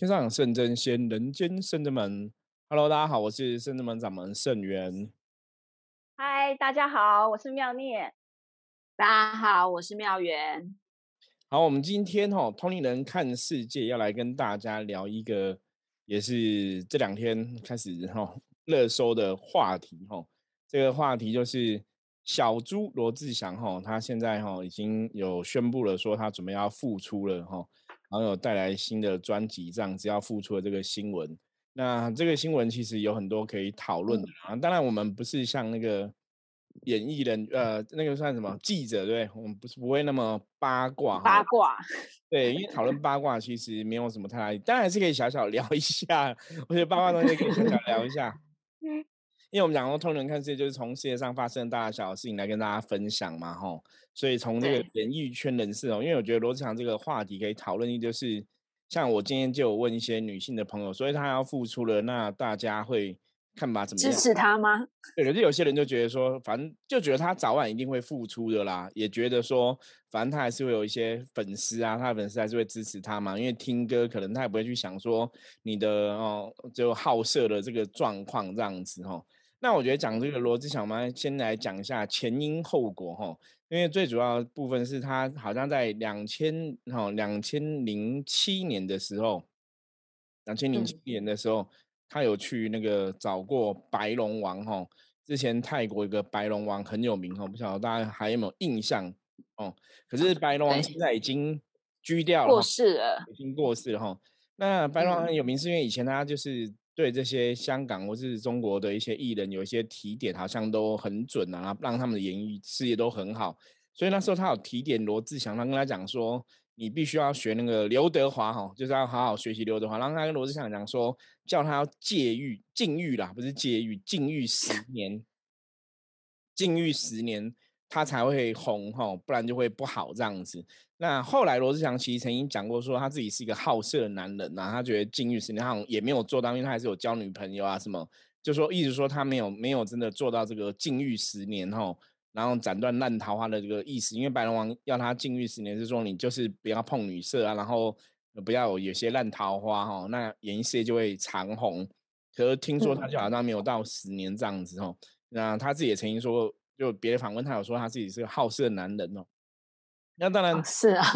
天上有圣真仙，人间圣真门。Hello，大家好，我是圣真门掌门圣元。嗨，大家好，我是妙念。大家好，我是妙元。好，我们今天哈通灵人看世界要来跟大家聊一个，也是这两天开始哈热搜的话题哈。这个话题就是小猪罗志祥哈，他现在哈已经有宣布了说他准备要复出了哈。然后有带来新的专辑，这样只要付出了这个新闻，那这个新闻其实有很多可以讨论的啊。当然，我们不是像那个演艺人，呃，那个算什么记者，对？我们不是不会那么八卦。八卦。对，因为讨论八卦其实没有什么太大，当然是可以小小聊一下。我觉得八卦东西可以小小聊一下。因为我们讲说通人看世界，就是从世界上发生大大小小事情来跟大家分享嘛，吼。所以从这个演艺圈人士哦，因为我觉得罗志祥这个话题可以讨论，就是像我今天就有问一些女性的朋友，所以她要付出了，那大家会看吧？怎么支持他吗？对，可是有些人就觉得说，反正就觉得他早晚一定会付出的啦，也觉得说，反正他还是会有一些粉丝啊，他的粉丝还是会支持他嘛，因为听歌可能他也不会去想说你的哦，就好色的这个状况这样子哈。那我觉得讲这个罗志祥嘛，先来讲一下前因后果哈。因为最主要部分是他好像在两千哈两千零七年的时候，两千零七年的时候，他有去那个找过白龙王哈。之前泰国一个白龙王很有名哈，不晓得大家还有没有印象哦？可是白龙王现在已经居掉了，过世了，已经过世了哈。那白龙王很有名是因为以前他就是。对这些香港或是中国的一些艺人有一些提点，好像都很准啊，让他们的演艺事业都很好。所以那时候他有提点罗志祥，他跟他讲说，你必须要学那个刘德华哈，就是要好好学习刘德华。然后他跟罗志祥讲说，叫他要戒欲禁欲啦，不是戒欲禁欲十年，禁欲十年。他才会红哈，不然就会不好这样子。那后来罗志祥其实曾经讲过，说他自己是一个好色的男人呐，他觉得禁欲十年，他也没有做到，因为他还是有交女朋友啊什么，就说一直说他没有没有真的做到这个禁欲十年哈，然后斩断烂桃花的这个意思。因为白龙王要他禁欲十年，是说你就是不要碰女色啊，然后不要有些烂桃花哈，那演艺事业就会长红。可是听说他就好像没有到十年这样子哈，那他自己也曾经说。就别的访问，他有说他自己是个好色的男人哦。那当然是啊，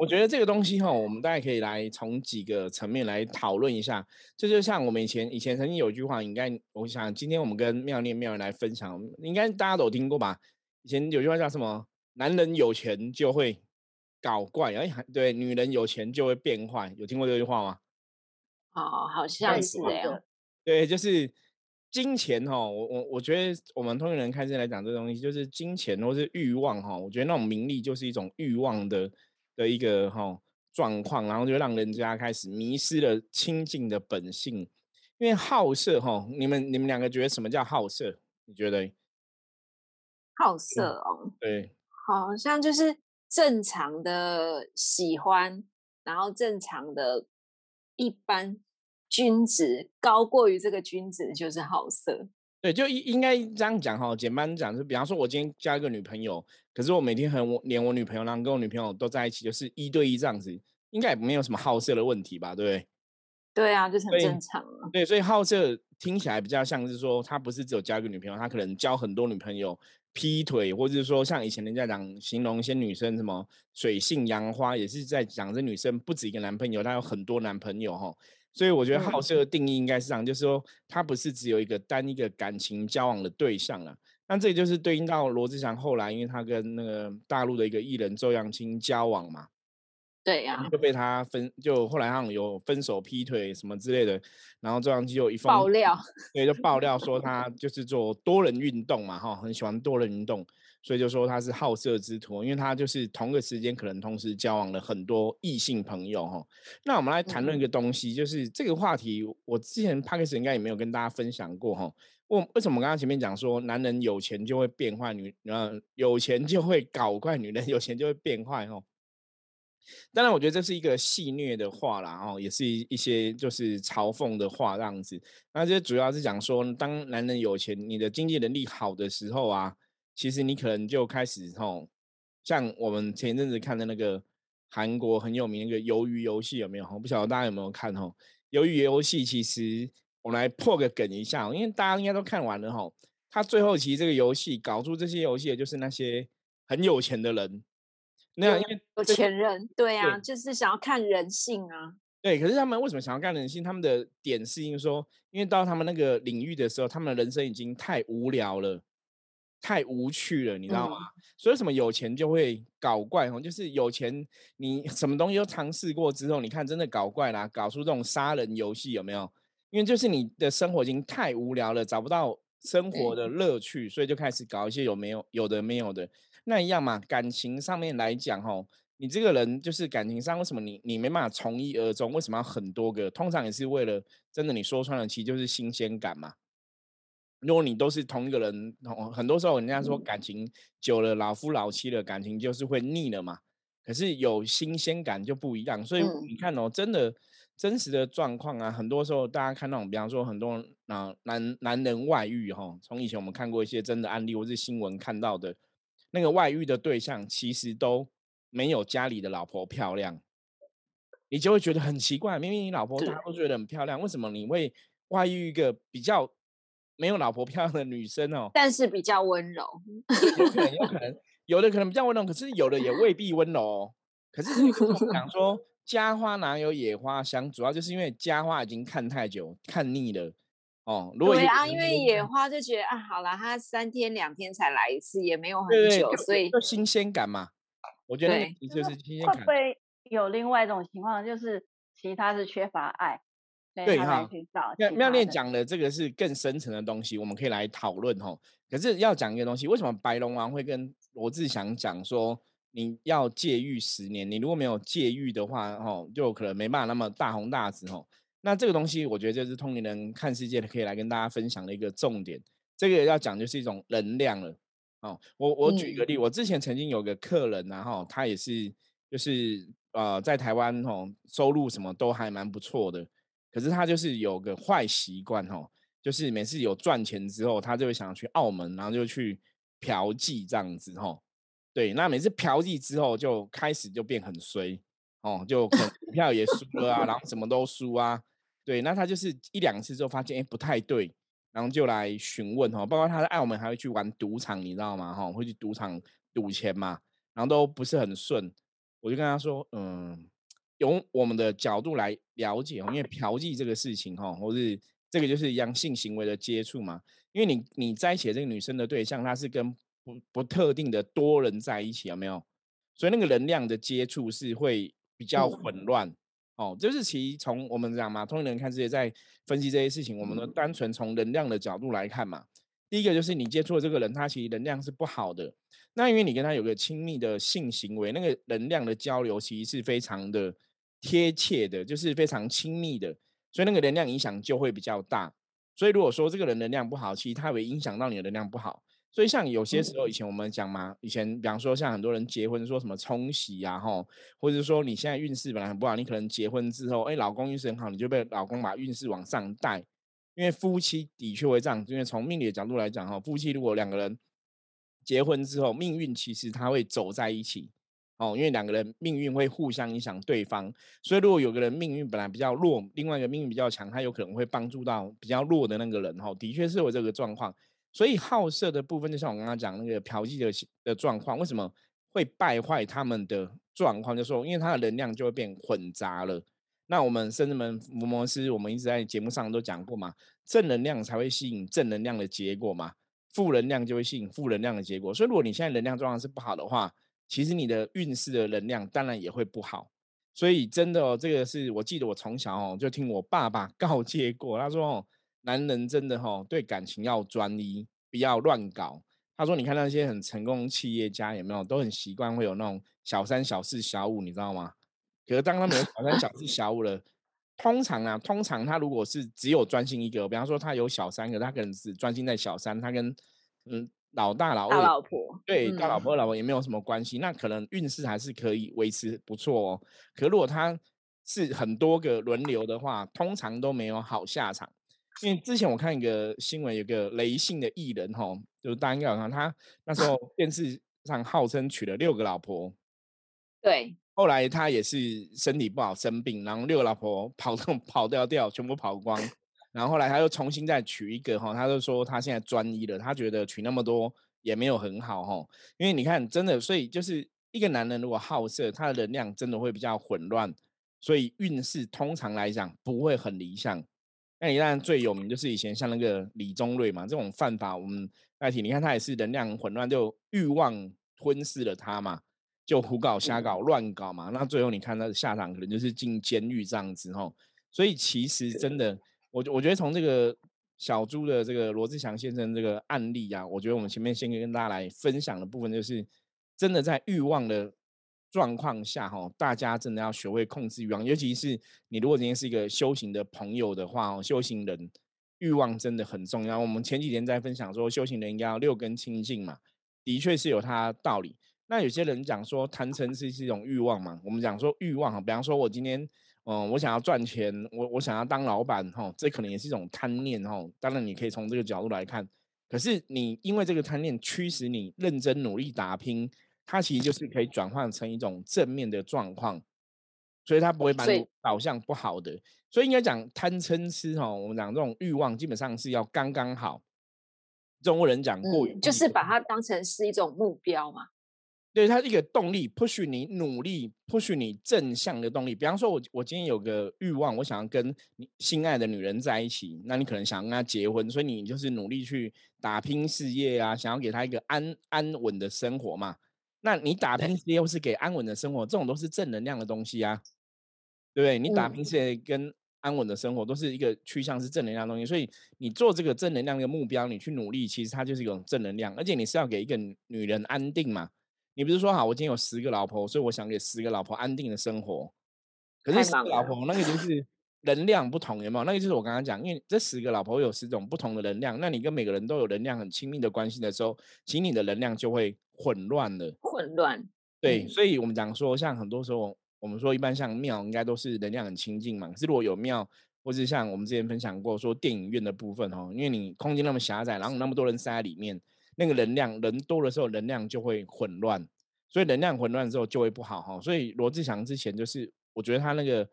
我觉得这个东西哈，我们大家可以来从几个层面来讨论一下。这就像我们以前以前曾经有一句话，应该我想今天我们跟妙念妙人来分享，应该大家都听过吧？以前有句话叫什么？男人有钱就会搞怪，哎，对，女人有钱就会变坏，有听过这句话吗？哦，好像是这样。对，就是。金钱哈，我我我觉得我们通人开始来讲这东西，就是金钱或是欲望哈。我觉得那种名利就是一种欲望的的一个哈状况，然后就让人家开始迷失了清净的本性。因为好色哈，你们你们两个觉得什么叫好色？你觉得？好色哦，对，好像就是正常的喜欢，然后正常的一般。君子高过于这个君子就是好色，对，就应应该这样讲哈。简单讲，就比方说，我今天交一个女朋友，可是我每天和我连我女朋友，然后跟我女朋友都在一起，就是一对一这样子，应该也没有什么好色的问题吧？对不对？对啊，就是很正常啊。对，所以好色听起来比较像是说，他不是只有交一个女朋友，他可能交很多女朋友，劈腿，或者是说像以前人家讲形容一些女生什么水性杨花，也是在讲这女生不止一个男朋友，她有很多男朋友哈。所以我觉得好色的定义应该是这样，就是说她不是只有一个单一个感情交往的对象啊。那这也就是对应到罗志祥后来，因为他跟那个大陆的一个艺人周扬青交往嘛，对呀，就被他分，就后来好像有分手、劈腿什么之类的。然后周扬青就一封爆料，对，就爆料说他就是做多人运动嘛，哈，很喜欢多人运动。所以就说他是好色之徒，因为他就是同个时间可能同时交往了很多异性朋友哈。那我们来谈论一个东西，就是这个话题，我之前 p a 始 k 应该也没有跟大家分享过哈。为为什么刚刚前面讲说男人有钱就会变坏，女呃有钱就会搞怪，女人有钱就会变坏哈？当然，我觉得这是一个戏谑的话啦，哦，也是一些就是嘲讽的话这样子。那这主要是讲说，当男人有钱，你的经济能力好的时候啊。其实你可能就开始吼，像我们前一阵子看的那个韩国很有名一个鱿鱼游戏有没有？不晓得大家有没有看哦？鱿鱼游戏其实我们来破个梗一下，因为大家应该都看完了吼。他最后其实这个游戏搞出这些游戏的就是那些很有钱的人，那样因为有钱人，对啊，就是想要看人性啊。对，可是他们为什么想要看人性？他们的点是因为说，因为到他们那个领域的时候，他们的人生已经太无聊了。太无趣了，你知道吗？所以什么有钱就会搞怪哦，就是有钱，你什么东西都尝试过之后，你看真的搞怪啦，搞出这种杀人游戏有没有？因为就是你的生活已经太无聊了，找不到生活的乐趣，所以就开始搞一些有没有有的没有的那一样嘛。感情上面来讲，吼，你这个人就是感情上为什么你你没办法从一而终？为什么要很多个？通常也是为了真的你说穿了，其实就是新鲜感嘛。如果你都是同一个人，很多时候人家说感情久了，老夫老妻了，感情就是会腻了嘛。可是有新鲜感就不一样，所以你看哦，真的真实的状况啊，很多时候大家看那种，比方说很多男男男人外遇哈，从以前我们看过一些真的案例或是新闻看到的，那个外遇的对象其实都没有家里的老婆漂亮，你就会觉得很奇怪，明明你老婆大家都觉得很漂亮，为什么你会外遇一个比较？没有老婆漂亮的女生哦，但是比较温柔，有可能，有可能，有的可能比较温柔，可是有的也未必温柔哦。可是想 说家花哪有野花香，主要就是因为家花已经看太久，看腻了哦。如果对啊，因为野花就觉得啊，好了，他三天两天才来一次，也没有很久，所以就新鲜感嘛。我觉得就是新鲜感。会不会有另外一种情况，就是其他是缺乏爱？对哈，妙妙念讲的这个是更深层的东西，我们可以来讨论哦。可是要讲一个东西，为什么白龙王会跟罗志祥讲说你要戒欲十年？你如果没有戒欲的话，哦，就可能没办法那么大红大紫哈。那这个东西，我觉得就是通灵人看世界的可以来跟大家分享的一个重点。这个要讲就是一种能量了。哦，我我举一个例，我之前曾经有个客人，然后他也是就是呃在台湾哦，收入什么都还蛮不错的。可是他就是有个坏习惯哦，就是每次有赚钱之后，他就会想去澳门，然后就去嫖妓这样子哦。对，那每次嫖妓之后，就开始就变很衰哦，就股票也输了啊，然后什么都输啊。对，那他就是一两次之后发现哎不太对，然后就来询问哦，包括他在澳门还会去玩赌场，你知道吗？哈，会去赌场赌钱嘛，然后都不是很顺。我就跟他说，嗯。用我们的角度来了解哦，因为嫖妓这个事情哈，或是这个就是一样性行为的接触嘛。因为你你在一起这个女生的对象，她是跟不不特定的多人在一起，有没有？所以那个能量的接触是会比较混乱哦。就是其实从我们讲嘛，通人看世界在分析这些事情，我们都单纯从能量的角度来看嘛。第一个就是你接触的这个人，他其实能量是不好的。那因为你跟他有个亲密的性行为，那个能量的交流其实是非常的。贴切的，就是非常亲密的，所以那个能量影响就会比较大。所以如果说这个人能量不好，其实他会影响到你的能量不好。所以像有些时候，以前我们讲嘛，以前比方说像很多人结婚说什么冲喜呀，吼，或者说你现在运势本来很不好，你可能结婚之后，哎，老公运势很好，你就被老公把运势往上带。因为夫妻的确会这样，因为从命理的角度来讲，哈，夫妻如果两个人结婚之后，命运其实他会走在一起。哦，因为两个人命运会互相影响对方，所以如果有个人命运本来比较弱，另外一个命运比较强，他有可能会帮助到比较弱的那个人。哈，的确是有这个状况。所以好色的部分，就像我刚刚讲那个嫖妓的的状况，为什么会败坏他们的状况？就说因为他的能量就会变混杂了。那我们圣人们伏魔师，我们一直在节目上都讲过嘛，正能量才会吸引正能量的结果嘛，负能量就会吸引负能量的结果。所以如果你现在能量状况是不好的话，其实你的运势的能量当然也会不好，所以真的哦，这个是我记得我从小哦就听我爸爸告诫过，他说哦，男人真的哈对感情要专一，不要乱搞。他说你看那些很成功企业家有没有都很习惯会有那种小三、小四、小五，你知道吗？可是当他们有小三、小四、小五了，通常啊，通常他如果是只有专心一个，比方说他有小三个，他可能是专心在小三，他跟嗯。老大老大老婆对大老婆老婆也没有什么关系，那可能运势还是可以维持不错哦。可如果他是很多个轮流的话，通常都没有好下场。因为之前我看一个新闻，有个雷姓的艺人哈，就是大家应该有看，他那时候电视上号称娶了六个老婆。对后来他也是身体不好生病，然后六个老婆跑跑掉掉，全部跑光。然后后来他又重新再娶一个哈，他就说他现在专一了，他觉得娶那么多也没有很好哈，因为你看真的，所以就是一个男人如果好色，他的能量真的会比较混乱，所以运势通常来讲不会很理想。那你当然最有名就是以前像那个李宗瑞嘛，这种犯法我们代替，你看他也是能量混乱，就欲望吞噬了他嘛，就胡搞瞎搞乱搞嘛，那最后你看他的下场可能就是进监狱这样子哈，所以其实真的。我我觉得从这个小猪的这个罗志祥先生这个案例啊，我觉得我们前面先跟大家来分享的部分，就是真的在欲望的状况下，哈，大家真的要学会控制欲望，尤其是你如果今天是一个修行的朋友的话，哦，修行人欲望真的很重要。我们前几天在分享说，修行人应该要六根清净嘛，的确是有它道理。那有些人讲说贪嗔痴是一种欲望嘛，我们讲说欲望哈，比方说我今天。嗯，我想要赚钱，我我想要当老板，哈，这可能也是一种贪念，哈。当然，你可以从这个角度来看。可是，你因为这个贪念驱使你认真努力打拼，它其实就是可以转换成一种正面的状况，所以它不会把你导向不好的。所以应该讲贪嗔痴，哈，我们讲这种欲望基本上是要刚刚好。中国人讲过，就是把它当成是一种目标嘛。对他一个动力，push 你努力，push 你正向的动力。比方说，我我今天有个欲望，我想要跟你心爱的女人在一起，那你可能想跟她结婚，所以你就是努力去打拼事业啊，想要给她一个安安稳的生活嘛。那你打拼事业或是给安稳的生活，这种都是正能量的东西啊，对不对？你打拼事业跟安稳的生活都是一个趋向是正能量的东西，所以你做这个正能量的目标，你去努力，其实它就是一种正能量，而且你是要给一个女人安定嘛。你不是说好，我今天有十个老婆，所以我想给十个老婆安定的生活。可是十个老婆那个就是能量不同，有没有？那个就是我刚刚讲，因为这十个老婆有十种不同的能量，那你跟每个人都有能量很亲密的关系的时候，其实你的能量就会混乱了。混乱。对，所以我们讲说，像很多时候，我们说一般像庙，应该都是能量很清净嘛。可是如果有庙，或是像我们之前分享过说电影院的部分哦，因为你空间那么狭窄，然后那么多人塞在里面。那个能量人多的时候，能量就会混乱，所以能量混乱之后就会不好哈。所以罗志祥之前就是，我觉得他那个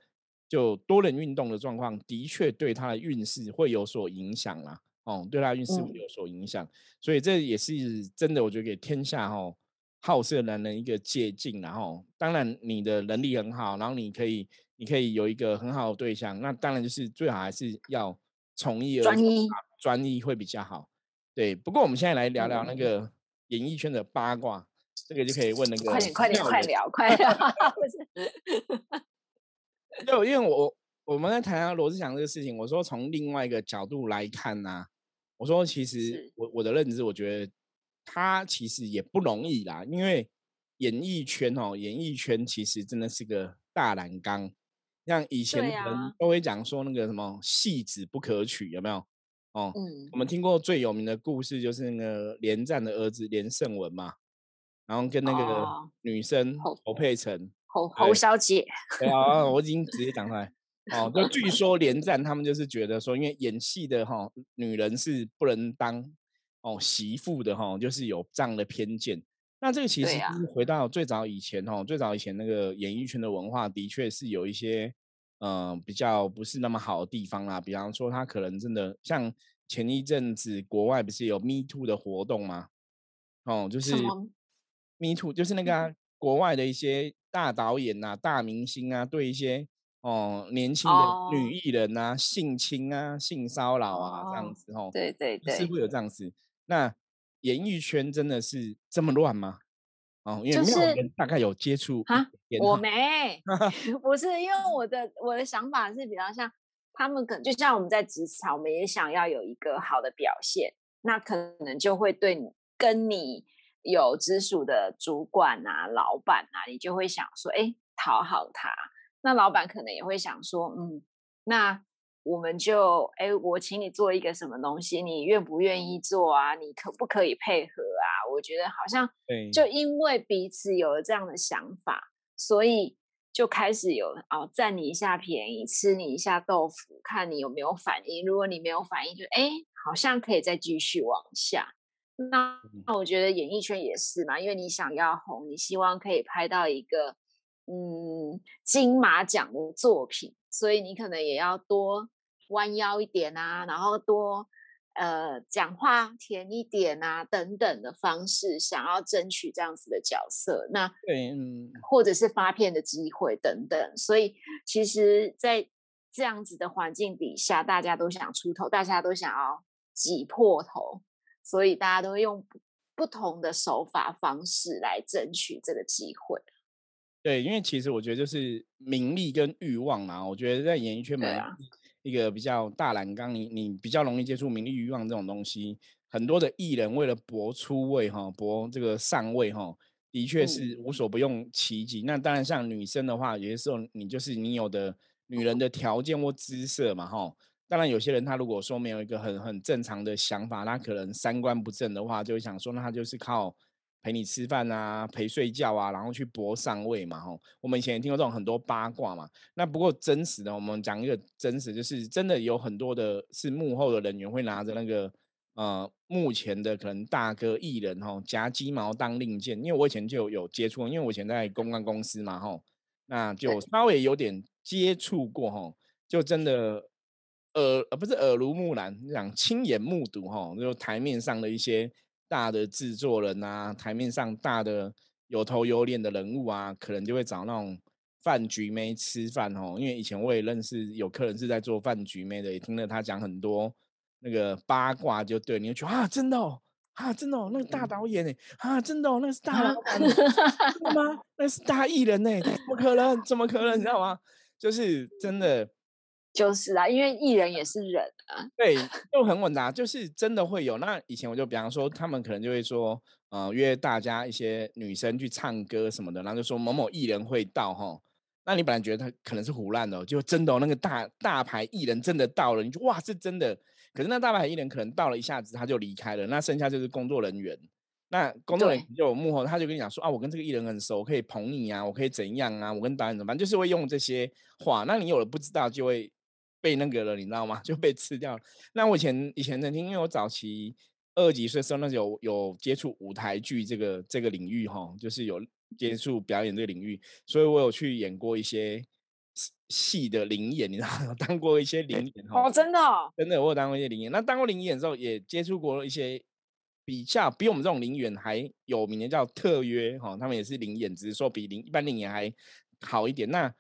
就多人运动的状况，的确对他的运势会有所影响啦。哦，对他运势会有所影响。所以这也是真的，我觉得给天下哦好色男人一个借鉴。然后，当然你的能力很好，然后你可以你可以有一个很好的对象，那当然就是最好还是要从一而专一，专一会比较好。对，不过我们现在来聊聊那个演艺圈的八卦，这个就可以问那个快点快点快聊快 聊？就因为我我们在谈罗志祥这个事情，我说从另外一个角度来看呢，我说其实我我的认知，我觉得他其实也不容易啦，因为演艺圈哦，演艺圈其实真的是个大染缸，像以前人都会讲说那个什么戏子不可取，有没有？哦，嗯，我们听过最有名的故事就是那个连战的儿子连胜文嘛，然后跟那个女生侯佩岑，侯侯小姐，对啊，我已经直接讲出来。哦，就据说连战他们就是觉得说，因为演戏的哈女人是不能当哦媳妇的哈，就是有这样的偏见。那这个其实是回到最早以前哦，最早以前那个演艺圈的文化的确是有一些。嗯，比较不是那么好的地方啦。比方说，他可能真的像前一阵子国外不是有 Me Too 的活动吗？哦，就是 Me Too，就是那个国外的一些大导演呐、大明星啊，对一些哦年轻的女艺人啊性侵啊、性骚扰啊这样子哦。对对对，是会有这样子。那演艺圈真的是这么乱吗？哦，因为大概有接触啊，我没，不是因为我的我的想法是比较像他们，可能就像我们在职场，我们也想要有一个好的表现，那可能就会对你跟你有直属的主管啊、老板啊，你就会想说，哎，讨好他，那老板可能也会想说，嗯，那。我们就哎，我请你做一个什么东西，你愿不愿意做啊？你可不可以配合啊？我觉得好像就因为彼此有了这样的想法，所以就开始有哦，占你一下便宜，吃你一下豆腐，看你有没有反应。如果你没有反应，就哎，好像可以再继续往下。那那我觉得演艺圈也是嘛，因为你想要红，你希望可以拍到一个嗯金马奖的作品，所以你可能也要多弯腰一点啊，然后多呃讲话甜一点啊等等的方式，想要争取这样子的角色。那对，嗯，或者是发片的机会等等，所以其实，在这样子的环境底下，大家都想出头，大家都想要挤破头，所以大家都会用不不同的手法方式来争取这个机会。对，因为其实我觉得就是名利跟欲望嘛，我觉得在演艺圈嘛，啊一个比较大栏杆，你你比较容易接触名利欲望这种东西。很多的艺人为了博出位哈，博这个上位哈，的确是无所不用其极。那当然，像女生的话，有些时候你就是你有的女人的条件或姿色嘛哈。当然，有些人他如果说没有一个很很正常的想法，他可能三观不正的话，就会想说，那他就是靠陪你吃饭啊，陪睡觉啊，然后去搏上位嘛吼。我们以前也听过这种很多八卦嘛。那不过真实的，我们讲一个真实，就是真的有很多的是幕后的人员会拿着那个呃目前的可能大哥艺人吼夹鸡毛当令箭。因为我以前就有有接触，因为我以前在公关公司嘛吼，那就稍微有点接触过吼，就真的。耳呃不是耳濡目染，讲亲眼目睹哈，就台面上的一些大的制作人啊，台面上大的有头有脸的人物啊，可能就会找那种饭局妹吃饭哦。因为以前我也认识有客人是在做饭局妹的，也听了他讲很多那个八卦，就对，你就觉得啊，真的哦，啊，真的哦，那个大导演哎，啊，真的哦，那个是大老板，真的 吗？那是大艺人呢，怎么可能？怎么可能？你知道吗？就是真的。就是啊，因为艺人也是人啊，对，就很 稳的，就是真的会有。那以前我就比方说，他们可能就会说，呃，约大家一些女生去唱歌什么的，然后就说某某艺人会到哈。那你本来觉得他可能是胡乱的，就真的那个大大牌艺人真的到了，你就哇是真的。可是那大牌艺人可能到了一下子他就离开了，那剩下就是工作人员。那工作人员就有幕后，他就跟你讲说啊，我跟这个艺人很熟，我可以捧你啊，我可以怎样啊，我跟导演怎么办，就是会用这些话。那你有了不知道就会。被那个了，你知道吗？就被吃掉了。那我以前以前曾经，因为我早期二十几岁时候，那时候有有接触舞台剧这个这个领域哈，就是有接触表演这个领域，所以我有去演过一些戏的灵演，你知道吗？当过一些灵演哦，真的，真的，我有当过一些灵演。那当过灵演之后，也接触过一些比较比我们这种灵演还有名的叫特约哈，他们也是灵演，只是说比灵一般灵演还好一点。那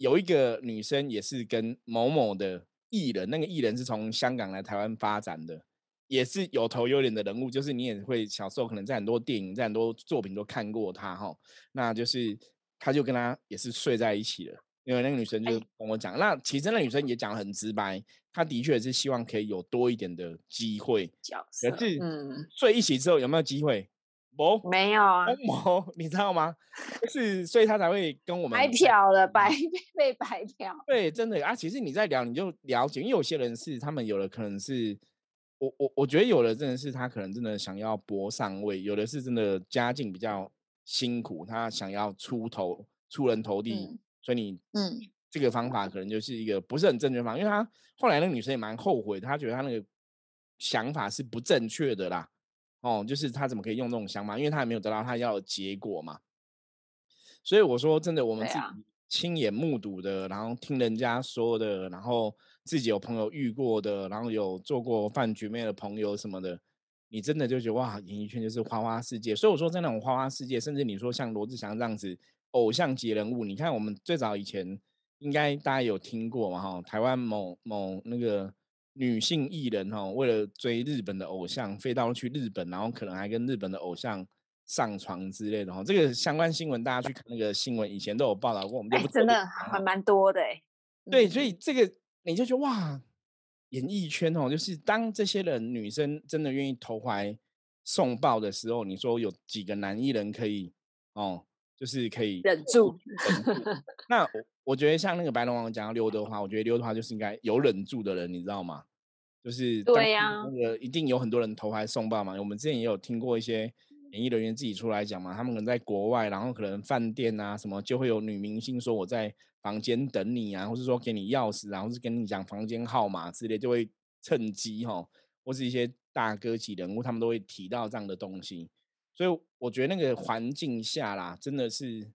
有一个女生也是跟某某的艺人，那个艺人是从香港来台湾发展的，也是有头有脸的人物，就是你也会小时候可能在很多电影、在很多作品都看过他哈。那就是他就跟他也是睡在一起了，因为那个女生就跟我讲，那其实那女生也讲很直白，她的确是希望可以有多一点的机会角色，可是嗯，睡一起之后有没有机会？不，没有啊，某，你知道吗？就 是所以他才会跟我们白嫖了，白被白嫖。对，真的啊。其实你在聊，你就了解，因为有些人是他们有的可能是，我我我觉得有的真的是他可能真的想要搏上位，有的是真的家境比较辛苦，他想要出头出人头地，所以你嗯这个方法可能就是一个不是很正确方法，因为他后来那个女生也蛮后悔，她觉得她那个想法是不正确的啦。哦，就是他怎么可以用这种想法？因为他还没有得到他要的结果嘛。所以我说真的，我们自己亲眼目睹的，然后听人家说的，然后自己有朋友遇过的，然后有做过饭局面的朋友什么的，你真的就觉得哇，演艺圈就是花花世界。所以我说在那种花花世界，甚至你说像罗志祥这样子偶像级人物，你看我们最早以前应该大家有听过嘛？哈，台湾某某那个。女性艺人哈，为了追日本的偶像，飞到去日本，然后可能还跟日本的偶像上床之类的哈。这个相关新闻，大家去看那个新闻，以前都有报道过。我们就不真的还蛮多的哎。对，所以这个你就觉得哇，演艺圈哦，就是当这些人女生真的愿意投怀送抱的时候，你说有几个男艺人可以哦，就是可以忍住。那我。我觉得像那个白龙王讲到刘德华，我觉得刘德华就是应该有忍住的人，你知道吗？就是对呀，那个一定有很多人投怀送抱嘛。我们之前也有听过一些演艺人员自己出来讲嘛，他们可能在国外，然后可能饭店啊什么就会有女明星说我在房间等你啊，或是说给你钥匙，然后是跟你讲房间号码之类，就会趁机哈，或是一些大哥级人物，他们都会提到这样的东西。所以我觉得那个环境下啦，真的是。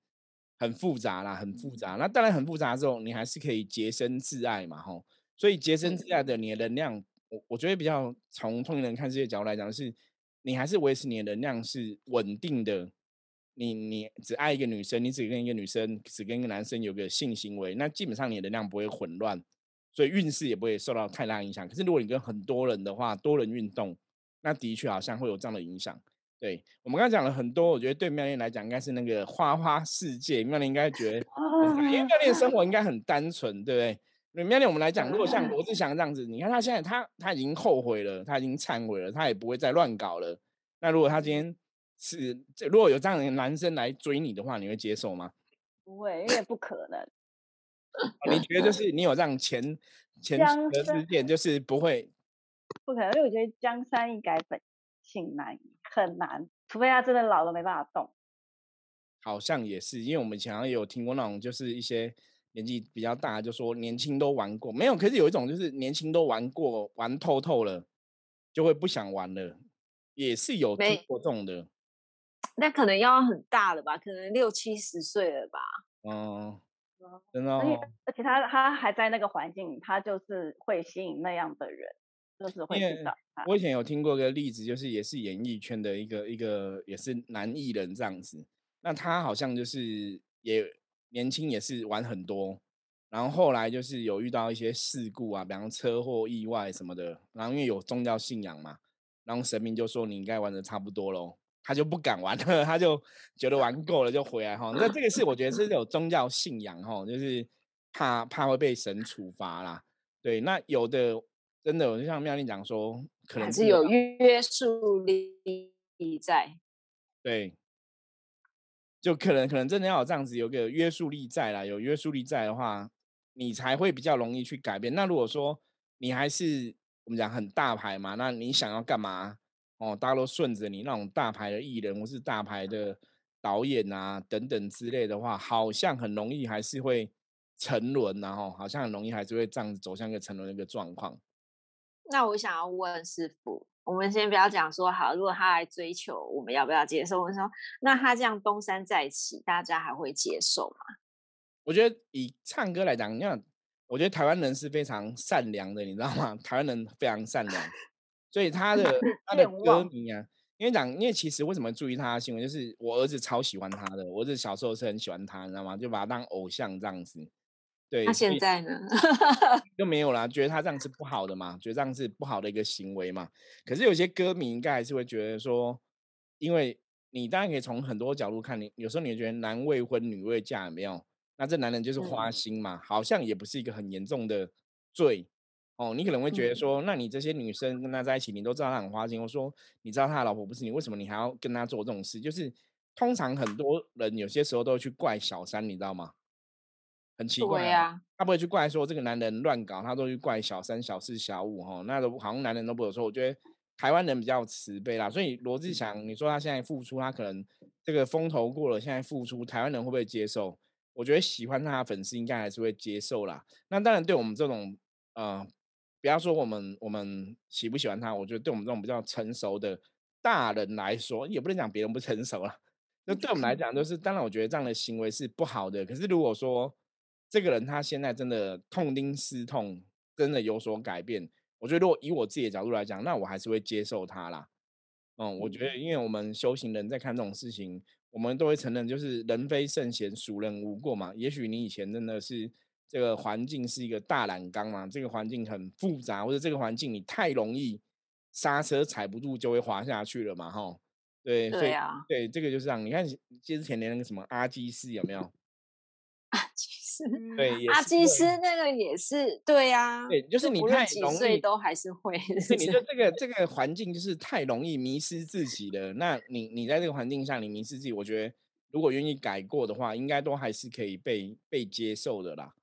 很复杂啦，很复杂。那当然很复杂之后，你还是可以洁身自爱嘛，吼。所以洁身自爱的你的能量，我我觉得比较从通灵人看世界角度来讲，是你还是维持你的能量是稳定的。你你只爱一个女生，你只跟一个女生，只跟一个男生有个性行为，那基本上你的能量不会混乱，所以运势也不会受到太大影响。可是如果你跟很多人的话，多人运动，那的确好像会有这样的影响。对我们刚刚讲了很多，我觉得对妙莲来讲应该是那个花花世界，妙莲应该觉得，因为妙莲生活应该很单纯，对不对？妙莲我们来讲，如果像罗志祥这样子，你看他现在他他已经后悔了，他已经忏悔了，他也不会再乱搞了。那如果他今天是，如果有这样的男生来追你的话，你会接受吗？不会，因为不可能。你觉得就 是你有这样前前的事件，就是不会？不可能，因为我觉得江山易改，本性难移，很难，除非他真的老了没办法动。好像也是，因为我们以前也有听过那种，就是一些年纪比较大，就说年轻都玩过，没有。可是有一种就是年轻都玩过，玩透透了，就会不想玩了，也是有听过这种的。那可能要很大了吧？可能六七十岁了吧？哦，真的。而且而且他他还在那个环境，他就是会吸引那样的人。就是会知道。我以前有听过一个例子，就是也是演艺圈的一个一个也是男艺人这样子。那他好像就是也年轻，也是玩很多，然后后来就是有遇到一些事故啊，比方车祸、意外什么的。然后因为有宗教信仰嘛，然后神明就说你应该玩的差不多喽，他就不敢玩了，他就觉得玩够了就回来哈。那这个是我觉得是有宗教信仰哈，就是怕怕会被神处罚啦。对，那有的。真的，我就像妙丽讲说，可能是有约束力在。对，就可能可能真的要有这样子，有个约束力在啦。有约束力在的话，你才会比较容易去改变。那如果说你还是我们讲很大牌嘛，那你想要干嘛？哦，大家都顺着你那种大牌的艺人或是大牌的导演啊等等之类的话，好像很容易还是会沉沦，然后好像很容易还是会这样子走向一个沉沦的一个状况。那我想要问师傅，我们先不要讲说好，如果他来追求，我们要不要接受？我说，那他这样东山再起，大家还会接受吗？我觉得以唱歌来讲，你看，我觉得台湾人是非常善良的，你知道吗？台湾人非常善良，所以他的 他的歌迷啊，因为讲，因为其实为什么注意他的新闻，就是我儿子超喜欢他的，我儿子小时候是很喜欢他，你知道吗？就把他当偶像这样子。对，他现在呢 就没有啦，觉得他这样是不好的嘛，觉得这样是不好的一个行为嘛。可是有些歌迷应该还是会觉得说，因为你当然可以从很多角度看，你有时候你觉得男未婚女未嫁有没有？那这男人就是花心嘛，好像也不是一个很严重的罪哦。你可能会觉得说，那你这些女生跟他在一起，你都知道他很花心，我说你知道他的老婆不是你，为什么你还要跟他做这种事？就是通常很多人有些时候都会去怪小三，你知道吗？很奇怪啊，他不会去怪说这个男人乱搞，他都去怪小三、小四、小五哈，那都好像男人都不有错。我觉得台湾人比较慈悲啦，所以罗志祥，你说他现在付出，他可能这个风头过了，现在付出，台湾人会不会接受？我觉得喜欢他的粉丝应该还是会接受啦。那当然，对我们这种呃，不要说我们我们喜不喜欢他，我觉得对我们这种比较成熟的大人来说，也不能讲别人不成熟了。那对我们来讲，就 是当然，我觉得这样的行为是不好的。可是如果说，这个人他现在真的痛定思痛，真的有所改变。我觉得如果以我自己的角度来讲，那我还是会接受他啦。嗯，我觉得因为我们修行人在看这种事情，我们都会承认，就是人非圣贤，孰人无过嘛。也许你以前真的是这个环境是一个大染缸嘛，这个环境很复杂，或者这个环境你太容易刹车踩不住就会滑下去了嘛，哈。对，对啊，对，这个就是这样。你看之前连那个什么阿基斯有没有？对，阿基斯那个也是对呀，对，就是你太容易都还是会，你就这个这个环境就是太容易迷失自己了。那你你在这个环境下你迷失自己，我觉得如果愿意改过的话，应该都还是可以被被接受的啦。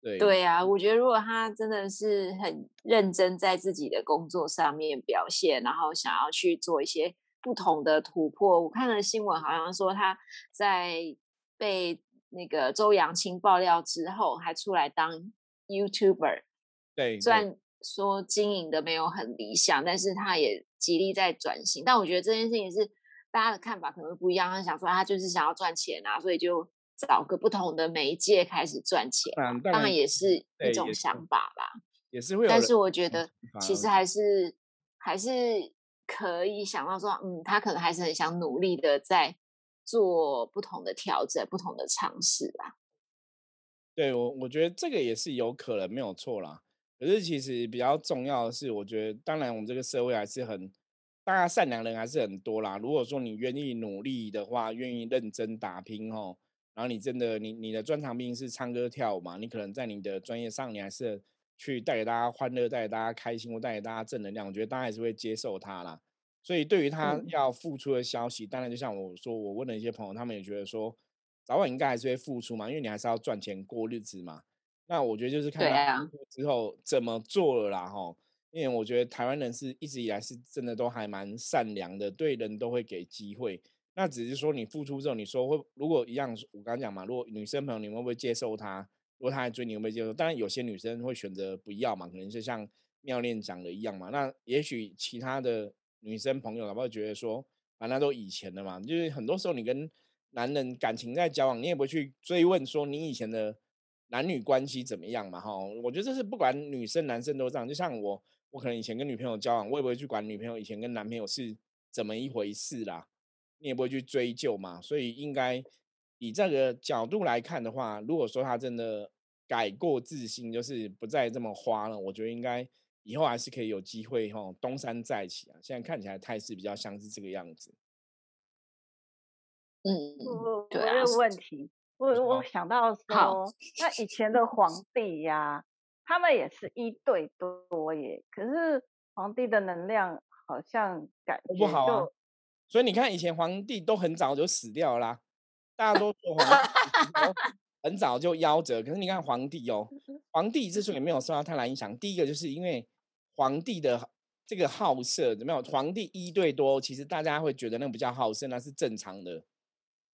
对对啊，我觉得如果他真的是很认真在自己的工作上面表现，然后想要去做一些不同的突破，我看了新闻好像说他在被。那个周扬青爆料之后，还出来当 YouTuber，对，虽然说经营的没有很理想，但是他也极力在转型。但我觉得这件事情是大家的看法可能不一样。他想说他就是想要赚钱啊，所以就找个不同的媒介开始赚钱，当然也是一种想法啦。也是会有，但是我觉得其实还是还是可以想到说，嗯，他可能还是很想努力的在做不同的调整、不同的尝试啦。对我，我觉得这个也是有可能没有错啦。可是其实比较重要的是，我觉得当然我们这个社会还是很，大家善良人还是很多啦。如果说你愿意努力的话，愿意认真打拼哦，然后你真的你你的专长毕竟是唱歌跳舞嘛，你可能在你的专业上，你还是。去带给大家欢乐，带给大家开心，或带给大家正能量，我觉得大家还是会接受他啦。所以对于他要付出的消息，当然就像我说，我问了一些朋友，他们也觉得说，早晚应该还是会付出嘛，因为你还是要赚钱过日子嘛。那我觉得就是看他之后怎么做了啦，哈。因为我觉得台湾人是一直以来是真的都还蛮善良的，对人都会给机会。那只是说你付出之后，你说会如果一样，我刚刚讲嘛，如果女生朋友你们会不会接受他？如果他还追你，会不会接受？当然，有些女生会选择不要嘛，可能是像妙恋讲的一样嘛。那也许其他的女生朋友，哪怕觉得说，啊，那都以前的嘛。就是很多时候，你跟男人感情在交往，你也不会去追问说你以前的男女关系怎么样嘛？哈，我觉得这是不管女生男生都这样。就像我，我可能以前跟女朋友交往，我也不会去管女朋友以前跟男朋友是怎么一回事啦，你也不会去追究嘛。所以应该。以这个角度来看的话，如果说他真的改过自新，就是不再这么花了，我觉得应该以后还是可以有机会哈东山再起啊。现在看起来态势比较像是这个样子。嗯，我我有问题，我我想到说，那以前的皇帝呀，他们也是一对多耶，可是皇帝的能量好像感觉不好啊。所以你看，以前皇帝都很早就死掉啦。大家都说皇帝 很早就夭折，可是你看皇帝哦，皇帝之所以没有受到太大影响，第一个就是因为皇帝的这个好色，怎么样？皇帝一对多，其实大家会觉得那个比较好色，那是正常的，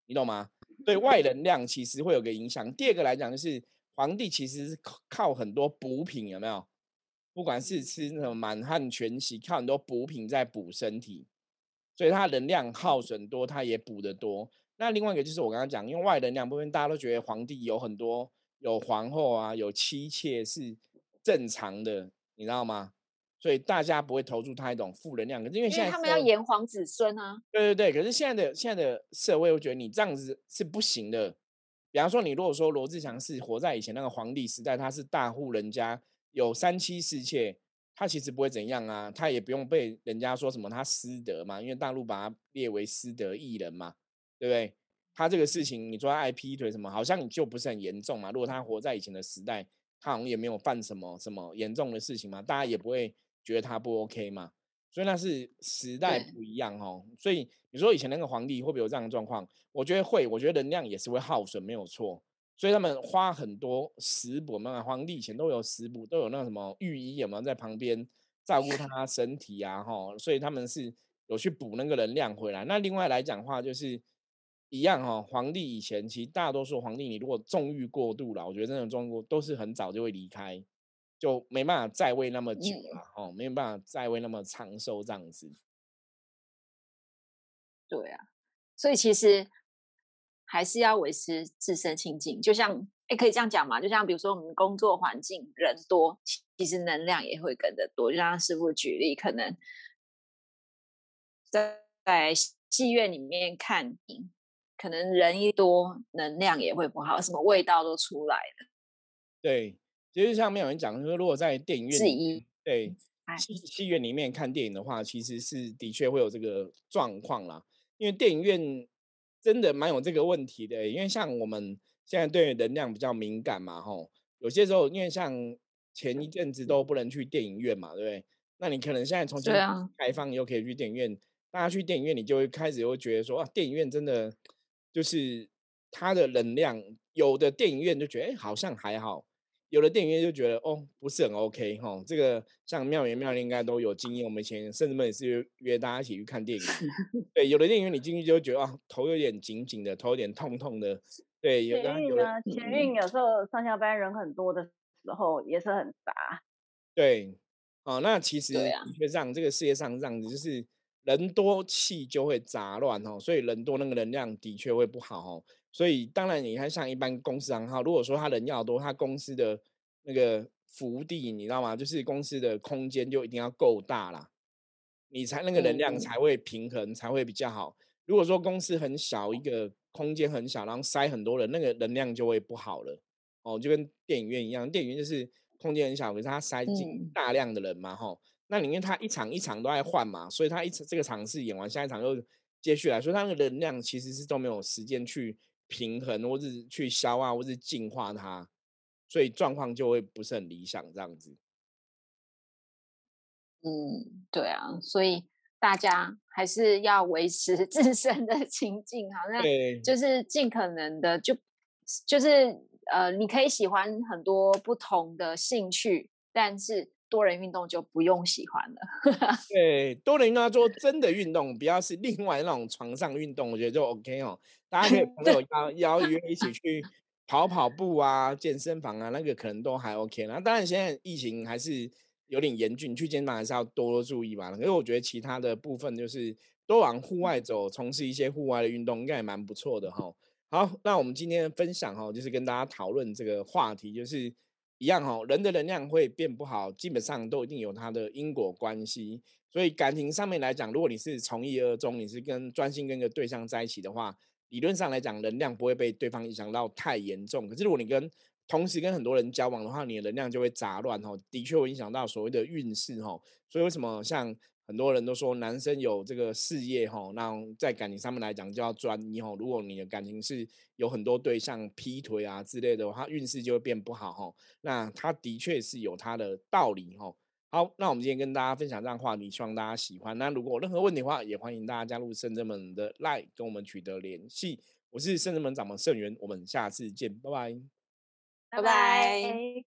你懂吗？对外能量其实会有个影响。第二个来讲，就是皇帝其实是靠很多补品，有没有？不管是吃那种满汉全席，靠很多补品在补身体，所以他能量耗损多，他也补得多。那另外一个就是我刚刚讲，因为外能量部分，大家都觉得皇帝有很多有皇后啊，有妻妾是正常的，你知道吗？所以大家不会投注他一种负能量。可是因为现在他们要炎黄子孙啊。对对对，可是现在的现在的社会，我觉得你这样子是不行的。比方说，你如果说罗志祥是活在以前那个皇帝时代，他是大户人家，有三妻四妾，他其实不会怎样啊，他也不用被人家说什么他私德嘛，因为大陆把他列为私德艺人嘛。对不对？他这个事情，你说爱劈腿什么，好像你就不是很严重嘛。如果他活在以前的时代，他好像也没有犯什么什么严重的事情嘛，大家也不会觉得他不 OK 嘛。所以那是时代不一样哦。所以你说以前那个皇帝会不会有这样的状况？我觉得会，我觉得能量也是会耗损，没有错。所以他们花很多食补嘛，皇帝以前都有食补，都有那个什么御医有没有在旁边照顾他身体啊？哈，所以他们是有去补那个能量回来。那另外来讲话就是。一样哈，皇帝以前其实大多数皇帝，你如果纵欲过度了，我觉得这种中国都是很早就会离开，就没办法在位那么久了哦，没有办法在位那么长寿这样子。对啊，所以其实还是要维持自身清净，就像哎，可以这样讲嘛？就像比如说我们工作环境人多，其实能量也会跟着多。就像师傅举例，可能在在戏院里面看影。可能人一多，能量也会不好，什么味道都出来了。对，就是像没有人讲说，如果在电影院，对戏戏院里面看电影的话，其实是的确会有这个状况啦。因为电影院真的蛮有这个问题的，因为像我们现在对能量比较敏感嘛，吼，有些时候因为像前一阵子都不能去电影院嘛，对不对？那你可能现在重新开放又可以去电影院，大家去电影院，你就会开始会觉得说啊，电影院真的。就是它的能量，有的电影院就觉得哎好像还好，有的电影院就觉得哦不是很 OK 哈。这个像妙言妙灵应该都有经验，我们以前甚至们也是约约大家一起去看电影。对，有的电影院你进去就觉得啊头有点紧紧的，头有点痛痛的。对，有的有的前运有时候上下班人很多的时候也是很杂。对，哦，那其实的确上这个世界上这样子就是。人多气就会杂乱哦，所以人多那个能量的确会不好哦。所以当然你看像一般公司行号，如果说他人要多，他公司的那个福地你知道吗？就是公司的空间就一定要够大啦，你才那个能量才会平衡，才会比较好。如果说公司很小，一个空间很小，然后塞很多人，那个能量就会不好了。哦，就跟电影院一样，电影院就是空间很小，可是它塞进大量的人嘛，吼。那里面它一场一场都在换嘛，所以它一这个场次演完，下一场又接续来，所以他那个能量其实是都没有时间去平衡，或是去消化，或是净化它，所以状况就会不是很理想这样子。嗯，对啊，所以。大家还是要维持 自身的清净，好，像就是尽可能的，就就是呃，你可以喜欢很多不同的兴趣，但是多人运动就不用喜欢了。对，多人运动要做真的运动，不要是另外那种床上运动，我觉得就 OK 哦。大家可以 朋友邀邀约一起去跑跑步啊，健身房啊，那个可能都还 OK。那当然现在疫情还是。有点严峻，去健身房还是要多多注意吧。可是我觉得其他的部分就是多往户外走，从事一些户外的运动，应该也蛮不错的哈。好，那我们今天分享哈，就是跟大家讨论这个话题，就是一样哦，人的能量会变不好，基本上都一定有它的因果关系。所以感情上面来讲，如果你是从一而终，你是跟专心跟一个对象在一起的话，理论上来讲，能量不会被对方影响到太严重。可是如果你跟同时跟很多人交往的话，你的能量就会杂乱哦，的确会影响到所谓的运势哦。所以为什么像很多人都说男生有这个事业哈，那在感情上面来讲就要专一哈。如果你的感情是有很多对象劈腿啊之类的他，运势就会变不好哈。那他的确是有他的道理哈。好，那我们今天跟大家分享这样话题，希望大家喜欢。那如果有任何问题的话，也欢迎大家加入圣人们的 Line 跟我们取得联系。我是圣人门掌门圣元，我们下次见，拜拜。拜拜。